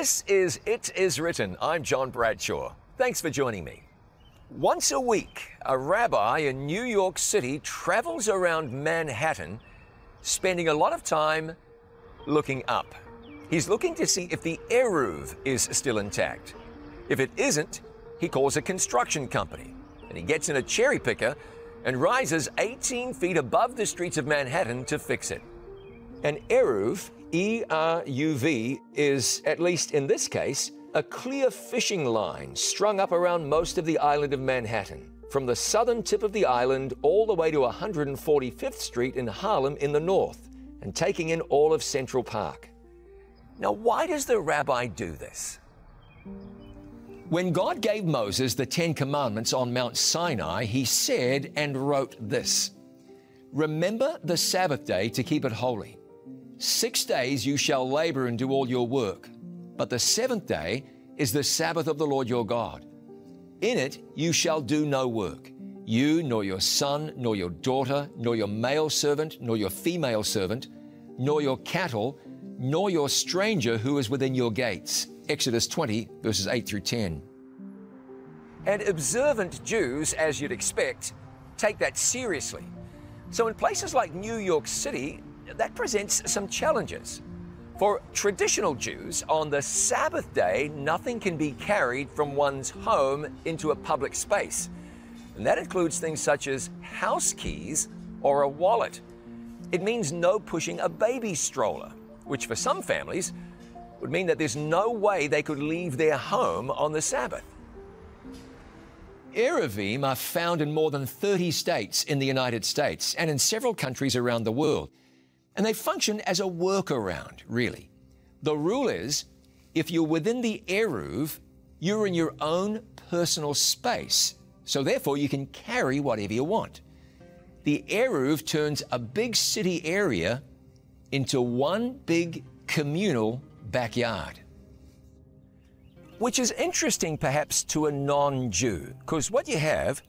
This is It Is Written. I'm John Bradshaw. Thanks for joining me. Once a week, a rabbi in New York City travels around Manhattan, spending a lot of time looking up. He's looking to see if the Eruv is still intact. If it isn't, he calls a construction company and he gets in a cherry picker and rises 18 feet above the streets of Manhattan to fix it. An Eruv, E R U V, is, at least in this case, a clear fishing line strung up around most of the island of Manhattan, from the southern tip of the island all the way to 145th Street in Harlem in the north, and taking in all of Central Park. Now, why does the rabbi do this? When God gave Moses the Ten Commandments on Mount Sinai, he said and wrote this Remember the Sabbath day to keep it holy. Six days you shall labor and do all your work, but the seventh day is the Sabbath of the Lord your God. In it you shall do no work, you, nor your son, nor your daughter, nor your male servant, nor your female servant, nor your cattle, nor your stranger who is within your gates. Exodus 20, verses 8 through 10. And observant Jews, as you'd expect, take that seriously. So in places like New York City, that presents some challenges. For traditional Jews, on the Sabbath day, nothing can be carried from one's home into a public space. And that includes things such as house keys or a wallet. It means no pushing a baby stroller, which for some families would mean that there's no way they could leave their home on the Sabbath. Eruvim are found in more than 30 states in the United States and in several countries around the world. And they function as a workaround, really. The rule is if you're within the Eruv, you're in your own personal space. So therefore, you can carry whatever you want. The Eruv turns a big city area into one big communal backyard. Which is interesting perhaps to a non Jew, because what you have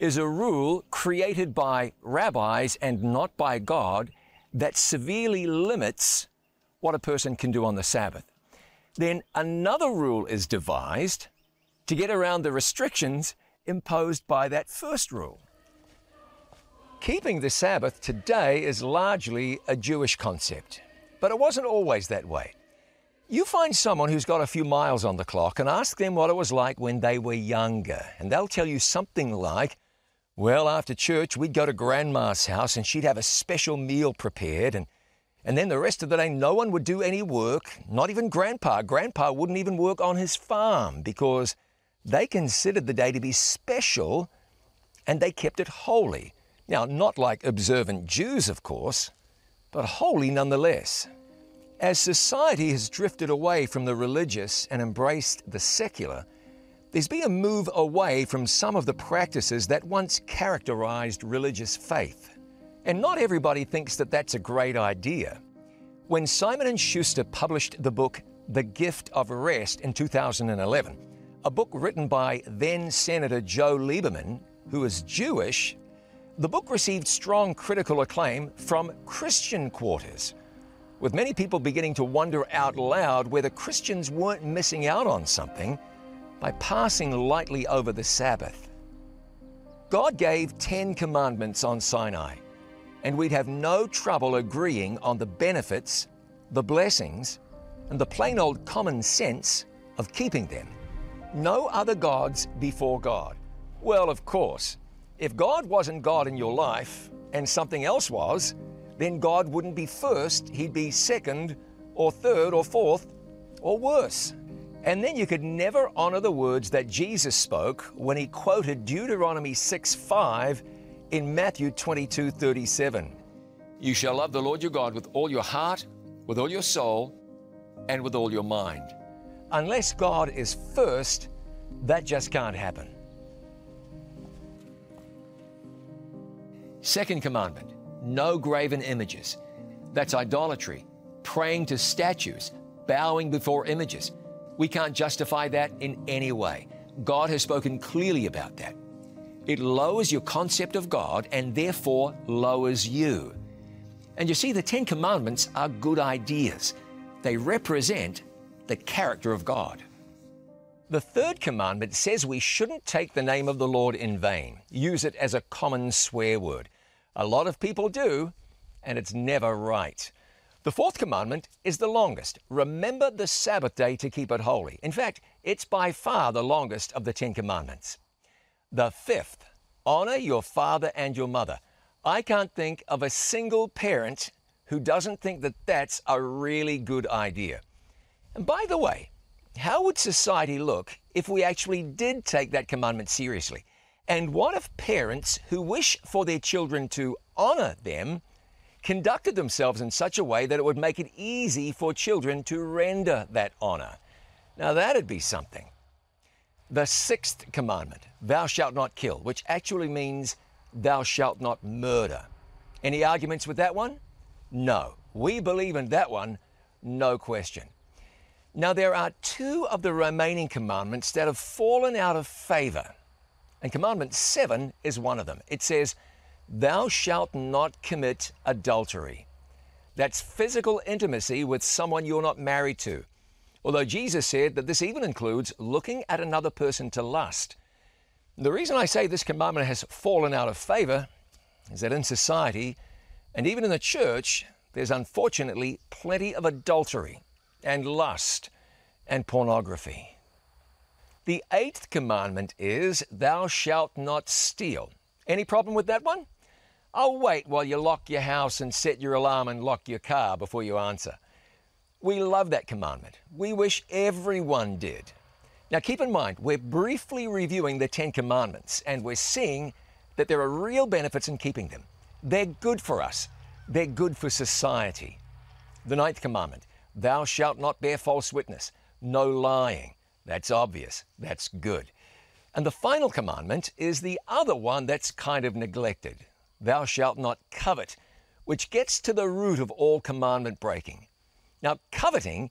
is a rule created by rabbis and not by God that severely limits what a person can do on the Sabbath. Then another rule is devised to get around the restrictions imposed by that first rule. Keeping the Sabbath today is largely a Jewish concept, but it wasn't always that way. You find someone who's got a few miles on the clock and ask them what it was like when they were younger, and they'll tell you something like, Well, after church, we'd go to Grandma's house and she'd have a special meal prepared, and, and then the rest of the day, no one would do any work, not even Grandpa. Grandpa wouldn't even work on his farm because they considered the day to be special and they kept it holy. Now, not like observant Jews, of course, but holy nonetheless. As society has drifted away from the religious and embraced the secular, there's been a move away from some of the practices that once characterized religious faith. And not everybody thinks that that's a great idea. When Simon & Schuster published the book The Gift of Rest in 2011, a book written by then Senator Joe Lieberman, who is Jewish, the book received strong critical acclaim from Christian quarters with many people beginning to wonder out loud whether Christians weren't missing out on something by passing lightly over the Sabbath. God gave 10 commandments on Sinai, and we'd have no trouble agreeing on the benefits, the blessings, and the plain old common sense of keeping them. No other gods before God. Well, of course, if God wasn't God in your life and something else was, then God wouldn't be first, He'd be second or third or fourth or worse. And then you could never honor the words that Jesus spoke when He quoted Deuteronomy 6 5 in Matthew 22 37. You shall love the Lord your God with all your heart, with all your soul, and with all your mind. Unless God is first, that just can't happen. Second commandment no graven images. That's idolatry, praying to statues, bowing before images. We can't justify that in any way. God has spoken clearly about that. It lowers your concept of God and therefore lowers you. And you see, the Ten Commandments are good ideas. They represent, the character of God. The third commandment says we shouldn't take the name of the Lord in vain, use it as a common swear word. A lot of people do, and it's never right. The fourth commandment is the longest. Remember the Sabbath day to keep it holy. In fact, it's by far the longest of the Ten Commandments. The fifth, honor your father and your mother. I can't think of a single parent who doesn't think that that's a really good idea. And by the way, how would society look if we actually did take that commandment seriously? And what if parents who wish for their children to honor them conducted themselves in such a way that it would make it easy for children to render that honor? Now, that'd be something. The sixth commandment, thou shalt not kill, which actually means thou shalt not murder. Any arguments with that one? No. We believe in that one, no question. Now, there are two of the remaining commandments that have fallen out of favor. And commandment seven is one of them. It says, Thou shalt not commit adultery. That's physical intimacy with someone you're not married to. Although Jesus said that this even includes looking at another person to lust. The reason I say this commandment has fallen out of favor is that in society, and even in the church, there's unfortunately plenty of adultery and lust and pornography. The eighth commandment is, Thou shalt not steal. Any problem with that one? I'll wait while you lock your house and set your alarm and lock your car before you answer. We love that commandment. We wish everyone did. Now keep in mind, we're briefly reviewing the Ten Commandments and we're seeing that there are real benefits in keeping them. They're good for us, they're good for society. The ninth commandment Thou shalt not bear false witness, no lying. That's obvious. That's good. And the final commandment is the other one that's kind of neglected. Thou shalt not covet, which gets to the root of all commandment breaking. Now, coveting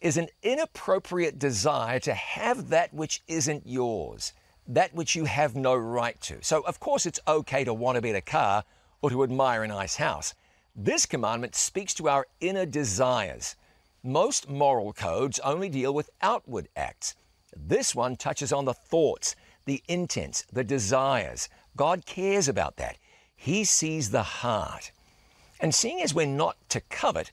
is an inappropriate desire to have that which isn't yours, that which you have no right to. So, of course, it's okay to want to be in a car or to admire a nice house. This commandment speaks to our inner desires. Most moral codes only deal with outward acts. This one touches on the thoughts, the intents, the desires. God cares about that. He sees the heart. And seeing as we're not to covet,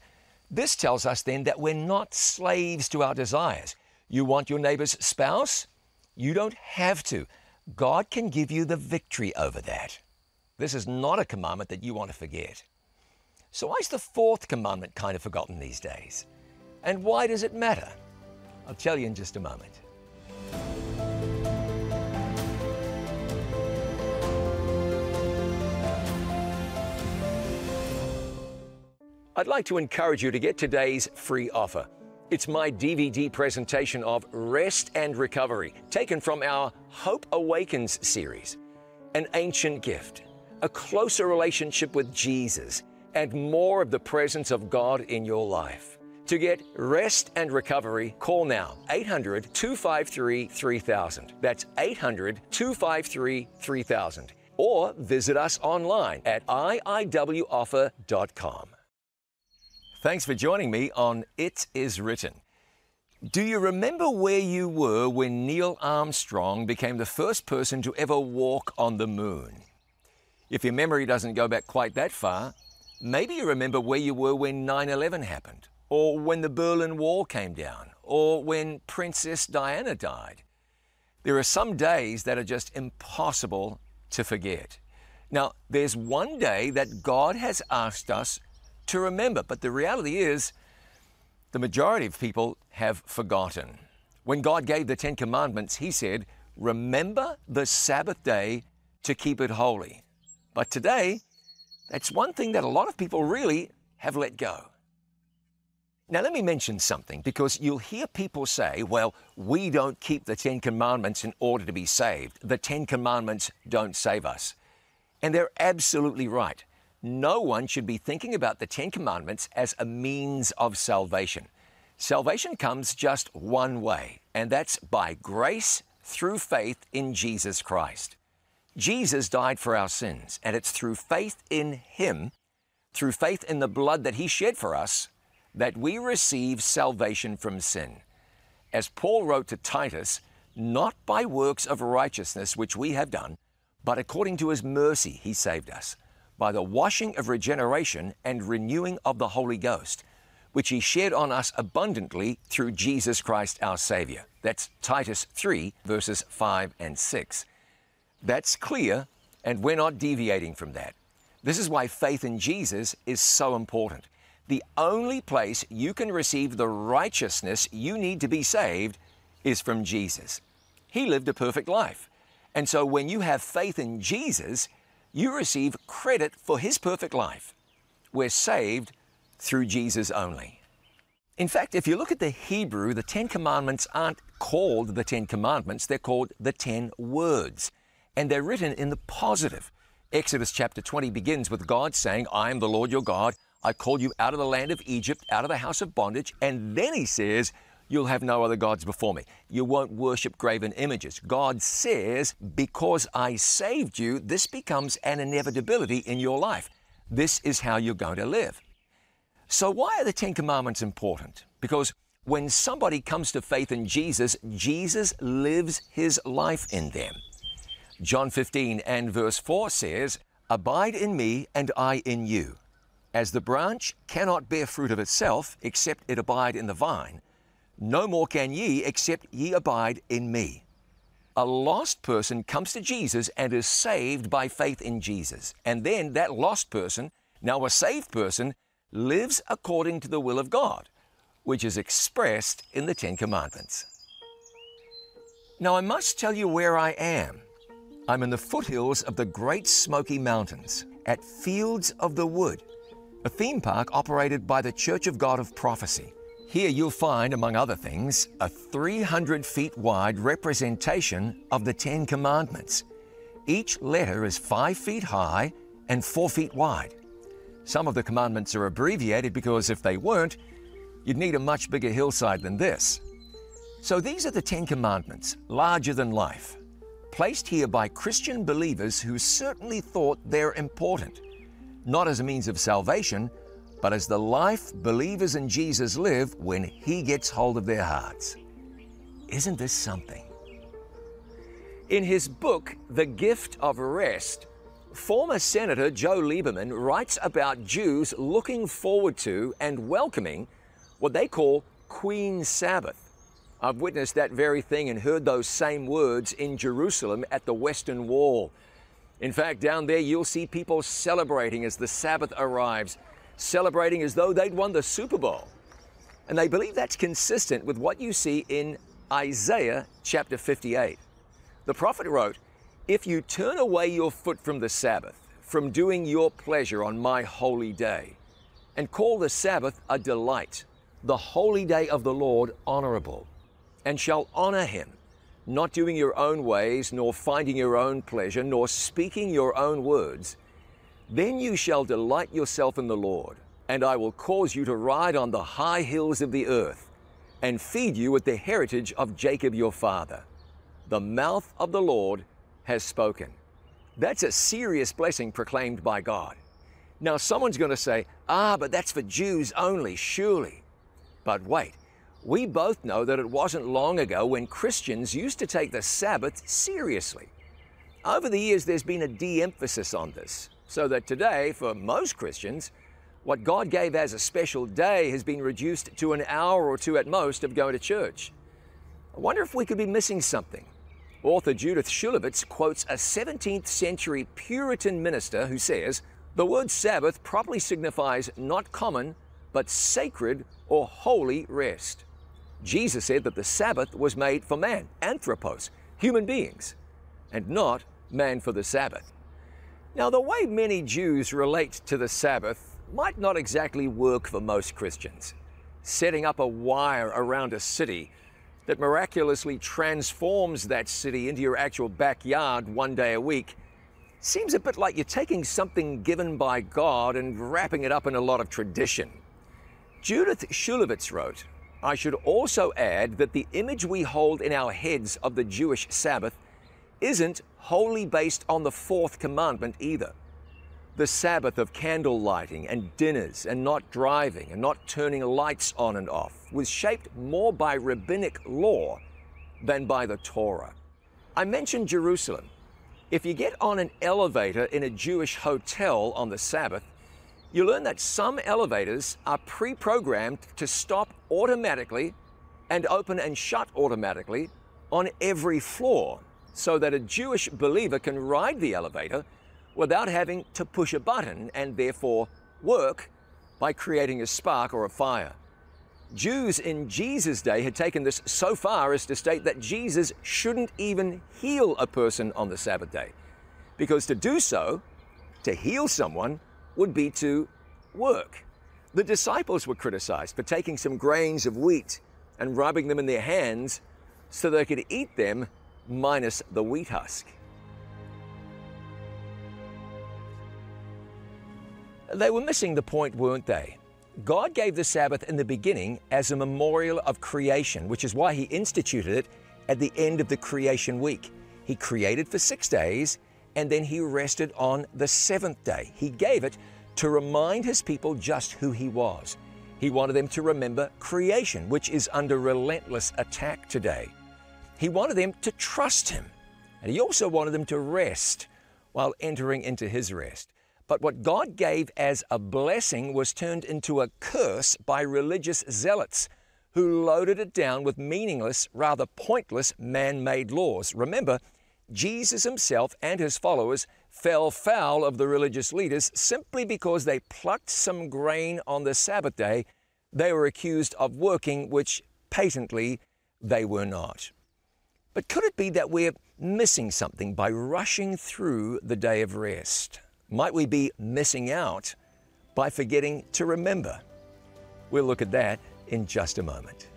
this tells us then that we're not slaves to our desires. You want your neighbor's spouse? You don't have to. God can give you the victory over that. This is not a commandment that you want to forget. So, why is the fourth commandment kind of forgotten these days? And why does it matter? I'll tell you in just a moment. I'd like to encourage you to get today's free offer. It's my DVD presentation of Rest and Recovery, taken from our Hope Awakens series. An ancient gift, a closer relationship with Jesus, and more of the presence of God in your life. To get rest and recovery, call now 800 253 3000. That's 800 253 3000. Or visit us online at iiwoffer.com. Thanks for joining me on It Is Written. Do you remember where you were when Neil Armstrong became the first person to ever walk on the moon? If your memory doesn't go back quite that far, maybe you remember where you were when 9 11 happened or when the Berlin Wall came down, or when Princess Diana died. There are some days that are just impossible to forget. Now, there's one day that God has asked us to remember, but the reality is the majority of people have forgotten. When God gave the Ten Commandments, He said, Remember the Sabbath day to keep it holy. But today, that's one thing that a lot of people really have let go. Now, let me mention something because you'll hear people say, well, we don't keep the Ten Commandments in order to be saved. The Ten Commandments don't save us. And they're absolutely right. No one should be thinking about the Ten Commandments as a means of salvation. Salvation comes just one way, and that's by grace through faith in Jesus Christ. Jesus died for our sins, and it's through faith in Him, through faith in the blood that He shed for us, that we receive salvation from sin. as Paul wrote to Titus, not by works of righteousness which we have done, but according to his mercy he saved us, by the washing of regeneration and renewing of the Holy Ghost, which he shed on us abundantly through Jesus Christ our Savior. That's Titus 3, verses 5 and 6. That's clear, and we're not deviating from that. This is why faith in Jesus is so important. The only place you can receive the righteousness you need to be saved is from Jesus. He lived a perfect life. And so when you have faith in Jesus, you receive credit for His perfect life. We're saved through Jesus only. In fact, if you look at the Hebrew, the Ten Commandments aren't called the Ten Commandments, they're called the Ten Words. And they're written in the positive. Exodus chapter 20 begins with God saying, I am the Lord your God. I called you out of the land of Egypt, out of the house of bondage. And then he says, You'll have no other gods before me. You won't worship graven images. God says, Because I saved you, this becomes an inevitability in your life. This is how you're going to live. So, why are the Ten Commandments important? Because when somebody comes to faith in Jesus, Jesus lives his life in them. John 15 and verse 4 says, Abide in me and I in you. As the branch cannot bear fruit of itself except it abide in the vine, no more can ye except ye abide in me. A lost person comes to Jesus and is saved by faith in Jesus. And then that lost person, now a saved person, lives according to the will of God, which is expressed in the Ten Commandments. Now, I must tell you where I am. I'm in the foothills of the Great Smoky Mountains at Fields of the Wood, a theme park operated by the Church of God of Prophecy. Here you'll find, among other things, a 300 feet wide representation of the Ten Commandments. Each letter is 5 feet high and 4 feet wide. Some of the commandments are abbreviated because if they weren't, you'd need a much bigger hillside than this. So these are the Ten Commandments, larger than life, placed here by Christian believers who certainly thought they're important, not as a means of salvation, but as the life believers in Jesus live when He gets hold of their hearts. Isn't this something? In his book, The Gift of Rest, Former Senator Joe Lieberman writes about Jews looking forward to and welcoming what they call Queen Sabbath. I've witnessed that very thing and heard those same words in Jerusalem at the Western Wall. In fact, down there you'll see people celebrating as the Sabbath arrives, celebrating as though they'd won the Super Bowl. And they believe that's consistent with what you see in Isaiah chapter 58. The prophet wrote, if you turn away your foot from the Sabbath, from doing your pleasure on my holy day, and call the Sabbath a delight, the holy day of the Lord honorable, and shall honor him, not doing your own ways, nor finding your own pleasure, nor speaking your own words, then you shall delight yourself in the Lord, and I will cause you to ride on the high hills of the earth, and feed you with the heritage of Jacob your father. The mouth of the Lord has spoken. That's a serious blessing proclaimed by God. Now, someone's going to say, ah, but that's for Jews only, surely. But wait, we both know that it wasn't long ago when Christians used to take the Sabbath seriously. Over the years, there's been a de emphasis on this, so that today, for most Christians, what God gave as a special day has been reduced to an hour or two at most of going to church. I wonder if we could be missing something. Author Judith Shulevitz quotes a 17th century Puritan minister who says, The word Sabbath properly signifies not common, but sacred or holy rest. Jesus said that the Sabbath was made for man, anthropos, human beings, and not man for the Sabbath. Now, the way many Jews relate to the Sabbath might not exactly work for most Christians. Setting up a wire around a city that miraculously transforms that city into your actual backyard one day a week seems a bit like you're taking something given by God and wrapping it up in a lot of tradition. Judith Shulevitz wrote, I should also add that the image we hold in our heads of the Jewish Sabbath isn't wholly based on the fourth commandment either. the Sabbath of candle lighting and dinners and not driving and not turning lights on and off was shaped more by rabbinic law than by the Torah. I mentioned Jerusalem. If you get on an elevator in a Jewish hotel on the Sabbath, you learn that some elevators are pre programmed to stop automatically and open and shut automatically on every floor so that a Jewish believer can ride the elevator without having to push a button and therefore work by creating a spark or a fire. Jews in Jesus' day had taken this so far as to state that Jesus shouldn't even heal a person on the Sabbath day, because to do so, to heal someone, would be to work. The disciples were criticized for taking some grains of wheat and rubbing them in their hands so they could eat them minus the wheat husk. They were missing the point, weren't they? God gave the Sabbath in the beginning as a memorial of creation, which is why He instituted it at the end of the creation week. He created for six days and then He rested on the seventh day. He gave it to remind His people just who He was. He wanted them to remember creation, which is under relentless attack today. He wanted them to trust Him, and He also wanted them to rest while entering into His rest. But what God gave as a blessing was turned into a curse by religious zealots who loaded it down with meaningless, rather pointless man made laws. Remember, Jesus himself and his followers fell foul of the religious leaders simply because they plucked some grain on the Sabbath day. They were accused of working, which patently they were not. But could it be that we're missing something by rushing through the day of rest? might we be missing out by forgetting to remember? We'll look at that in just a moment.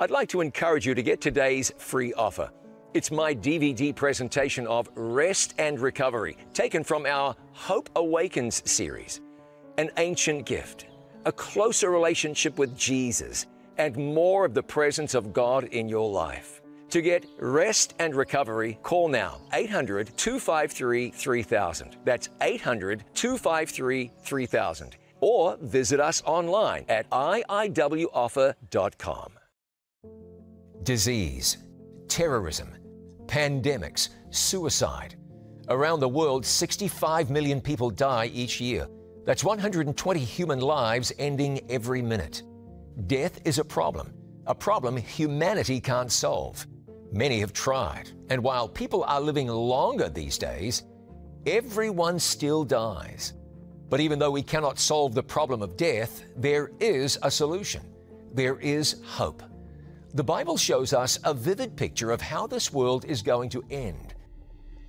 I'd like to encourage you to get today's free offer. It's my DVD presentation of Rest and Recovery, taken from our Hope Awakens series. An ancient gift, a closer relationship with Jesus, and more of the presence of God in your life. To get rest and recovery, call now 800 253 3000. That's 800 253 3000. Or visit us online at iiwoffer.com. Disease, terrorism, pandemics, suicide. Around the world, 65 million people die each year. That's 120 human lives ending every minute. Death is a problem, a problem humanity can't solve. Many have tried, and while people are living longer these days, everyone still dies. But even though we cannot solve the problem of death, there is a solution. There is hope. The Bible shows us a vivid picture of how this world is going to end.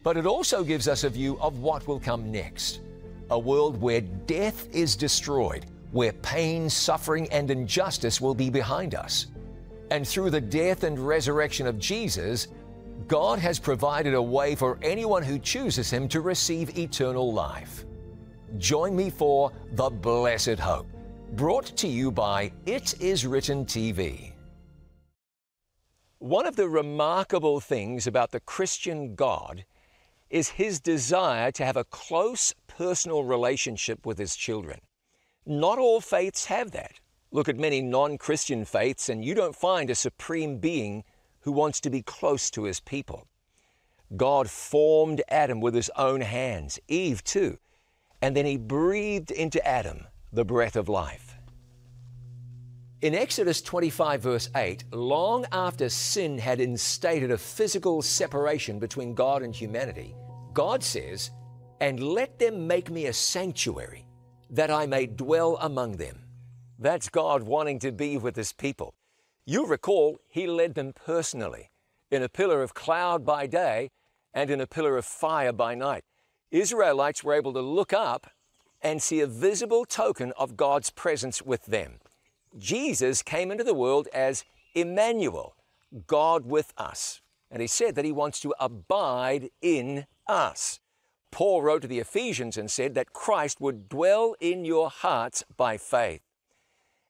But it also gives us a view of what will come next a world where death is destroyed where pain, suffering, and injustice will be behind us. And through the death and resurrection of Jesus, God has provided a way for anyone who chooses Him to receive eternal life. Join me for The Blessed Hope, brought to you by It Is Written TV. One of the remarkable things about the Christian God is His desire to have a close personal relationship with His children. Not all faiths have that. Look at many non Christian faiths, and you don't find a supreme being who wants to be close to his people. God formed Adam with his own hands, Eve too, and then he breathed into Adam the breath of life. In Exodus 25, verse 8, long after sin had instated a physical separation between God and humanity, God says, And let them make me a sanctuary that I may dwell among them. That's God wanting to be with His people. You recall He led them personally in a pillar of cloud by day and in a pillar of fire by night. Israelites were able to look up and see a visible token of God's presence with them. Jesus came into the world as Emmanuel, God with us. And he said that he wants to abide in us. Paul wrote to the Ephesians and said that Christ would dwell in your hearts by faith.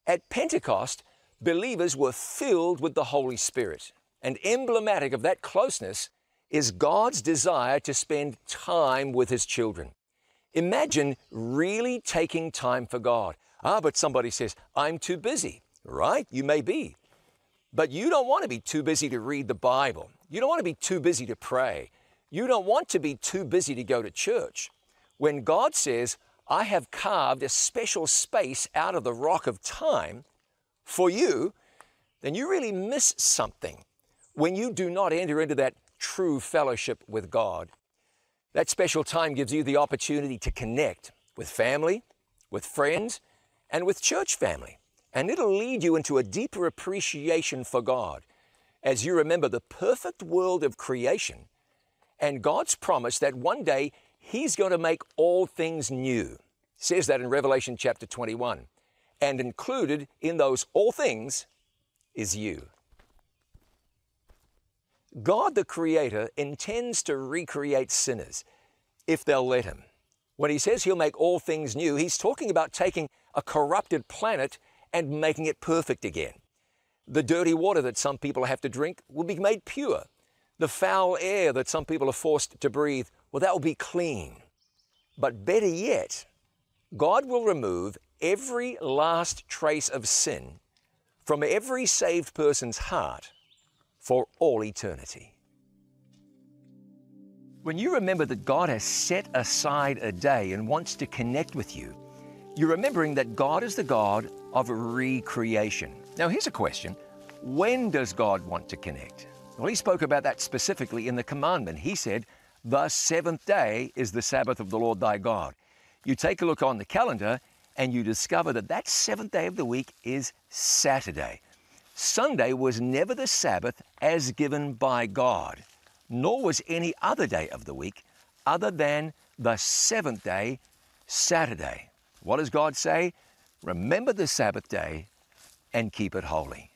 At Pentecost, believers were filled with the Holy Spirit. And emblematic of that closeness is God's desire to spend time with His children. Imagine really taking time for God. Ah, but somebody says, I'm too busy. Right? You may be. But you don't want to be too busy to read the Bible. You don't want to be too busy to pray. You don't want to be too busy to go to church. When God says, I have carved a special space out of the rock of time for you, then you really miss something when you do not enter into that true fellowship with God. That special time gives you the opportunity to connect with family, with friends, and with church family. And it'll lead you into a deeper appreciation for God as you remember the perfect world of creation and God's promise that one day He's going to make all things new. It says that in Revelation chapter 21. And included in those all things is you. God the Creator intends to recreate sinners if they'll let Him. When He says He'll make all things new, He's talking about taking a corrupted planet and making it perfect again. The dirty water that some people have to drink will be made pure. The foul air that some people are forced to breathe, well, that will be clean. But better yet, God will remove every last trace of sin from every saved person's heart for all eternity. When you remember that God has set aside a day and wants to connect with you, you're remembering that God is the God of recreation. Now, here's a question When does God want to connect? Well, he spoke about that specifically in the commandment. He said, The seventh day is the Sabbath of the Lord thy God. You take a look on the calendar and you discover that that seventh day of the week is Saturday. Sunday was never the Sabbath as given by God, nor was any other day of the week other than the seventh day, Saturday. What does God say? Remember the Sabbath day and keep it holy.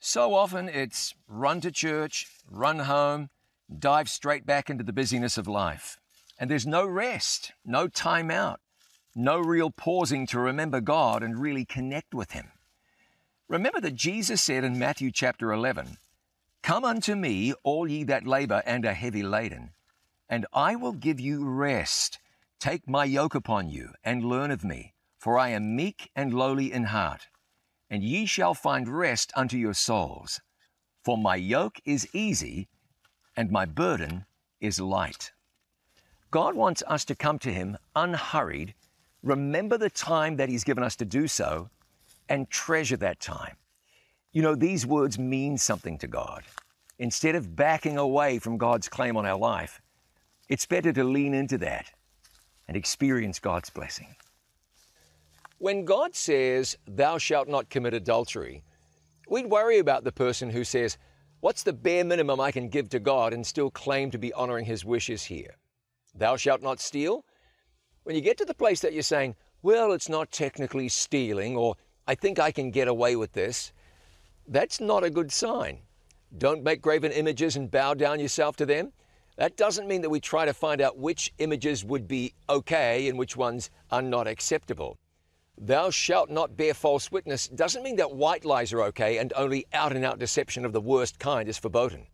So often it's run to church, run home, dive straight back into the busyness of life. And there's no rest, no time out, no real pausing to remember God and really connect with Him. Remember that Jesus said in Matthew chapter 11, Come unto me, all ye that labor and are heavy laden, and I will give you rest. Take my yoke upon you, and learn of me, for I am meek and lowly in heart, and ye shall find rest unto your souls. For my yoke is easy, and my burden is light. God wants us to come to Him unhurried, remember the time that He's given us to do so, and treasure that time. You know, these words mean something to God. Instead of backing away from God's claim on our life, it's better to lean into that and experience God's blessing. When God says, Thou shalt not commit adultery, we'd worry about the person who says, What's the bare minimum I can give to God and still claim to be honoring His wishes here? Thou shalt not steal? When you get to the place that you're saying, Well, it's not technically stealing, or I think I can get away with this, that's not a good sign. Don't make graven images and bow down yourself to them. That doesn't mean that we try to find out which images would be okay and which ones are not acceptable. Thou shalt not bear false witness doesn't mean that white lies are okay and only out and out deception of the worst kind is verboten.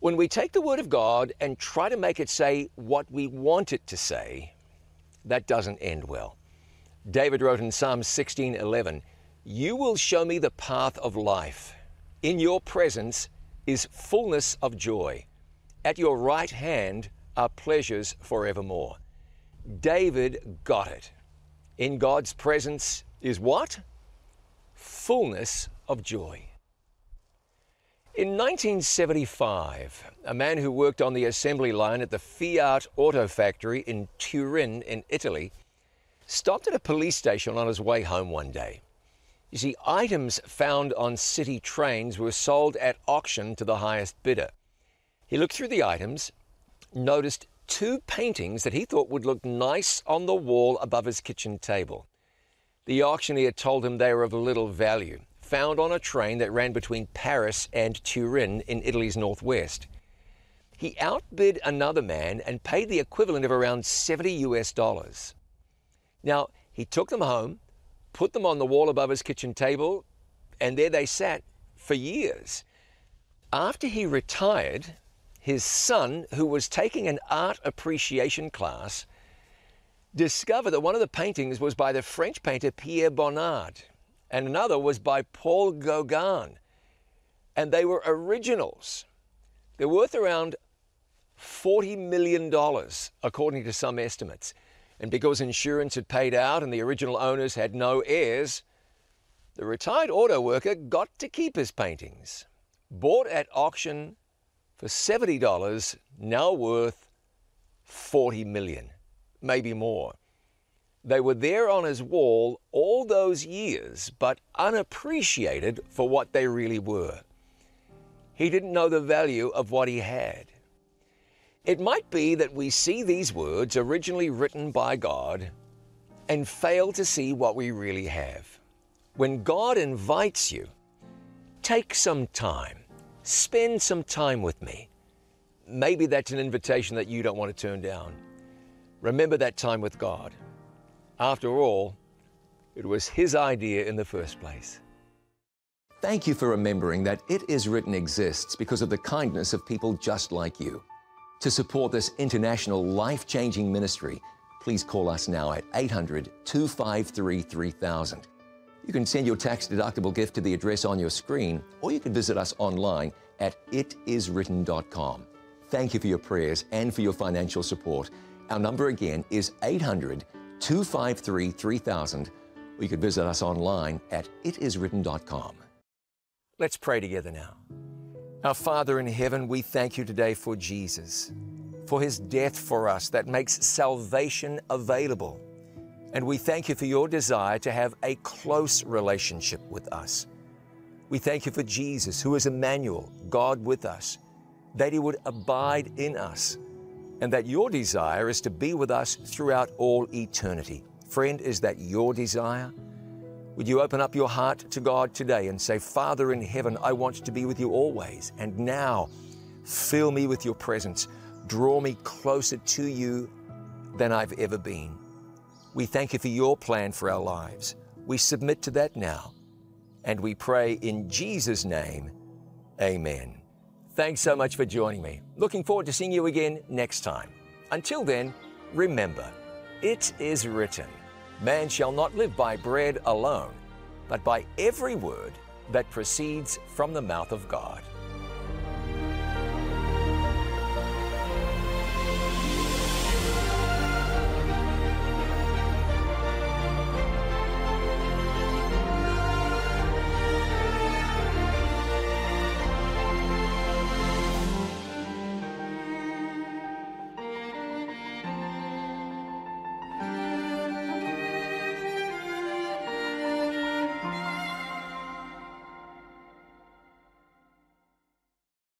When we take the Word of God and try to make it say what we want it to say, that doesn't end well. David wrote in Psalm 16:11, "You will show me the path of life. In your presence is fullness of joy. At your right hand are pleasures forevermore. David got it. In God's presence is what? Fullness of joy. In 1975, a man who worked on the assembly line at the Fiat Auto Factory in Turin, in Italy, stopped at a police station on his way home one day. You see, items found on city trains were sold at auction to the highest bidder. He looked through the items, noticed two paintings that he thought would look nice on the wall above his kitchen table. The auctioneer told him they were of little value, found on a train that ran between Paris and Turin in Italy's northwest. He outbid another man and paid the equivalent of around 70 US dollars. Now, he took them home, put them on the wall above his kitchen table, And there they sat for years. After he retired, his son, who was taking an art appreciation class, discovered that one of the paintings was by the French painter Pierre Bonnard, and another was by Paul Gauguin. And they were originals. They're worth around $40 million, according to some estimates. And because insurance had paid out and the original owners had no heirs, the retired auto worker got to keep his paintings. Bought at auction for $70, now worth 40 million, maybe more. They were there on his wall all those years, but unappreciated for what they really were. He didn't know the value of what he had. It might be that we see these words originally written by God and fail to see what we really have. When God invites you, take some time, spend some time with me. Maybe that's an invitation that you don't want to turn down. Remember that time with God. After all, it was His idea in the first place. Thank you for remembering that It Is Written exists because of the kindness of people just like you. To support this international life changing ministry, please call us now at 800 253 3000. You can send your tax deductible gift to the address on your screen, or you can visit us online at itiswritten.com. Thank you for your prayers and for your financial support. Our number again is 800 253 3000, or you can visit us online at itiswritten.com. Let's pray together now. Our Father in heaven, we thank you today for Jesus, for his death for us that makes salvation available. And we thank you for your desire to have a close relationship with us. We thank you for Jesus, who is Emmanuel, God with us, that he would abide in us, and that your desire is to be with us throughout all eternity. Friend, is that your desire? Would you open up your heart to God today and say, Father in heaven, I want to be with you always. And now, fill me with your presence. Draw me closer to you than I've ever been. We thank you for your plan for our lives. We submit to that now. And we pray in Jesus' name, Amen. Thanks so much for joining me. Looking forward to seeing you again next time. Until then, remember, it is written. Man shall not live by bread alone, but by every word that proceeds from the mouth of God.